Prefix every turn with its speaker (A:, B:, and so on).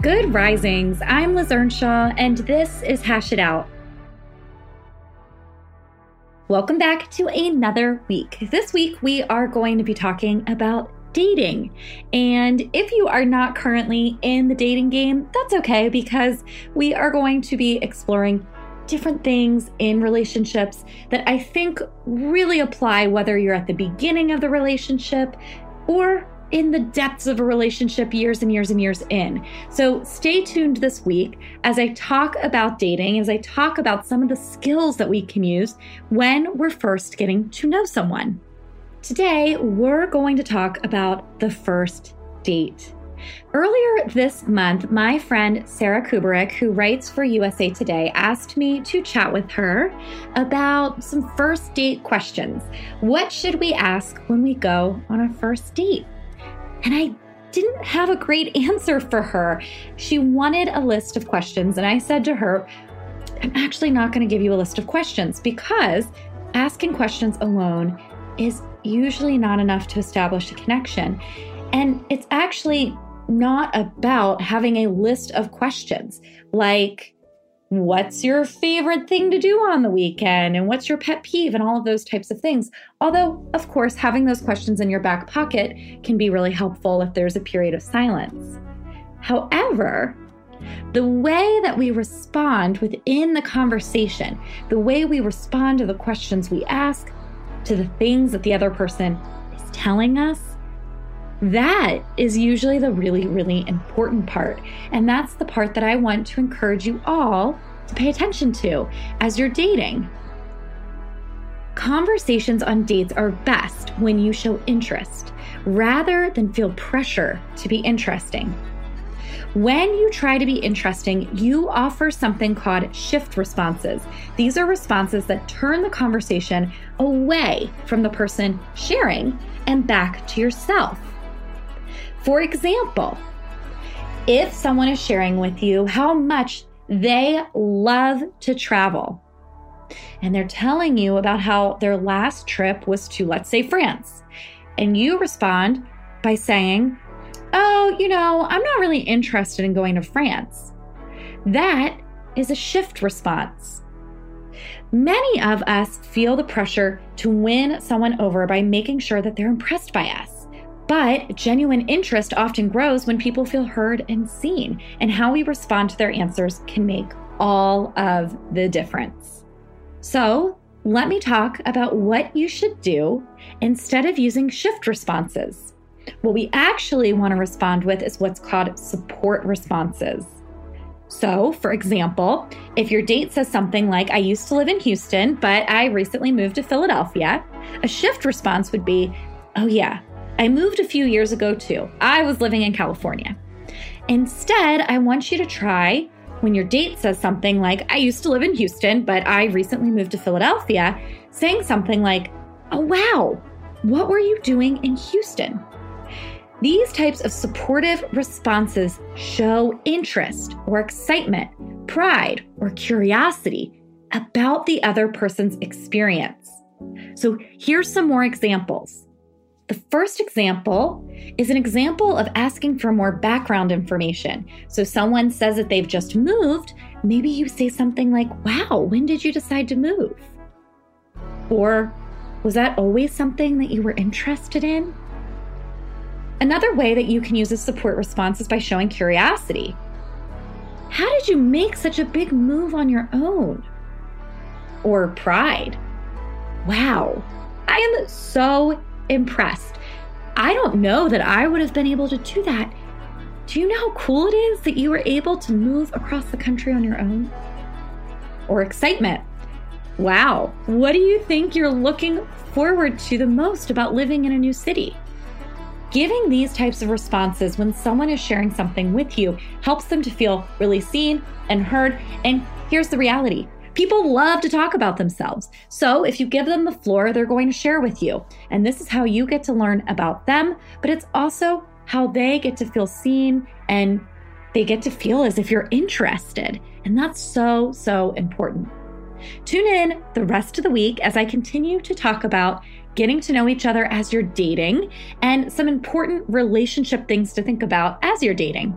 A: Good risings. I'm Liz Earnshaw, and this is Hash It Out. Welcome back to another week. This week, we are going to be talking about dating. And if you are not currently in the dating game, that's okay because we are going to be exploring different things in relationships that I think really apply whether you're at the beginning of the relationship or in the depths of a relationship years and years and years in. So stay tuned this week as I talk about dating, as I talk about some of the skills that we can use when we're first getting to know someone. Today, we're going to talk about the first date. Earlier this month, my friend Sarah Kubrick, who writes for USA Today, asked me to chat with her about some first date questions. What should we ask when we go on a first date? And I didn't have a great answer for her. She wanted a list of questions, and I said to her, I'm actually not going to give you a list of questions because asking questions alone is usually not enough to establish a connection. And it's actually not about having a list of questions like, what's your favorite thing to do on the weekend and what's your pet peeve and all of those types of things. Although, of course, having those questions in your back pocket can be really helpful if there's a period of silence. However, the way that we respond within the conversation, the way we respond to the questions we ask, to the things that the other person is telling us, that is usually the really, really important part. And that's the part that I want to encourage you all to pay attention to as you're dating. Conversations on dates are best when you show interest rather than feel pressure to be interesting. When you try to be interesting, you offer something called shift responses. These are responses that turn the conversation away from the person sharing and back to yourself. For example, if someone is sharing with you how much they love to travel, and they're telling you about how their last trip was to, let's say, France, and you respond by saying, Oh, you know, I'm not really interested in going to France. That is a shift response. Many of us feel the pressure to win someone over by making sure that they're impressed by us. But genuine interest often grows when people feel heard and seen, and how we respond to their answers can make all of the difference. So, let me talk about what you should do instead of using shift responses. What we actually want to respond with is what's called support responses. So, for example, if your date says something like, I used to live in Houston, but I recently moved to Philadelphia, a shift response would be, Oh, yeah, I moved a few years ago too. I was living in California. Instead, I want you to try when your date says something like, I used to live in Houston, but I recently moved to Philadelphia, saying something like, Oh, wow, what were you doing in Houston? These types of supportive responses show interest or excitement, pride or curiosity about the other person's experience. So here's some more examples. The first example is an example of asking for more background information. So, someone says that they've just moved, maybe you say something like, Wow, when did you decide to move? Or, Was that always something that you were interested in? Another way that you can use a support response is by showing curiosity. How did you make such a big move on your own? Or pride. Wow, I am so impressed. I don't know that I would have been able to do that. Do you know how cool it is that you were able to move across the country on your own? Or excitement. Wow, what do you think you're looking forward to the most about living in a new city? Giving these types of responses when someone is sharing something with you helps them to feel really seen and heard. And here's the reality people love to talk about themselves. So if you give them the floor, they're going to share with you. And this is how you get to learn about them, but it's also how they get to feel seen and they get to feel as if you're interested. And that's so, so important. Tune in the rest of the week as I continue to talk about getting to know each other as you're dating and some important relationship things to think about as you're dating.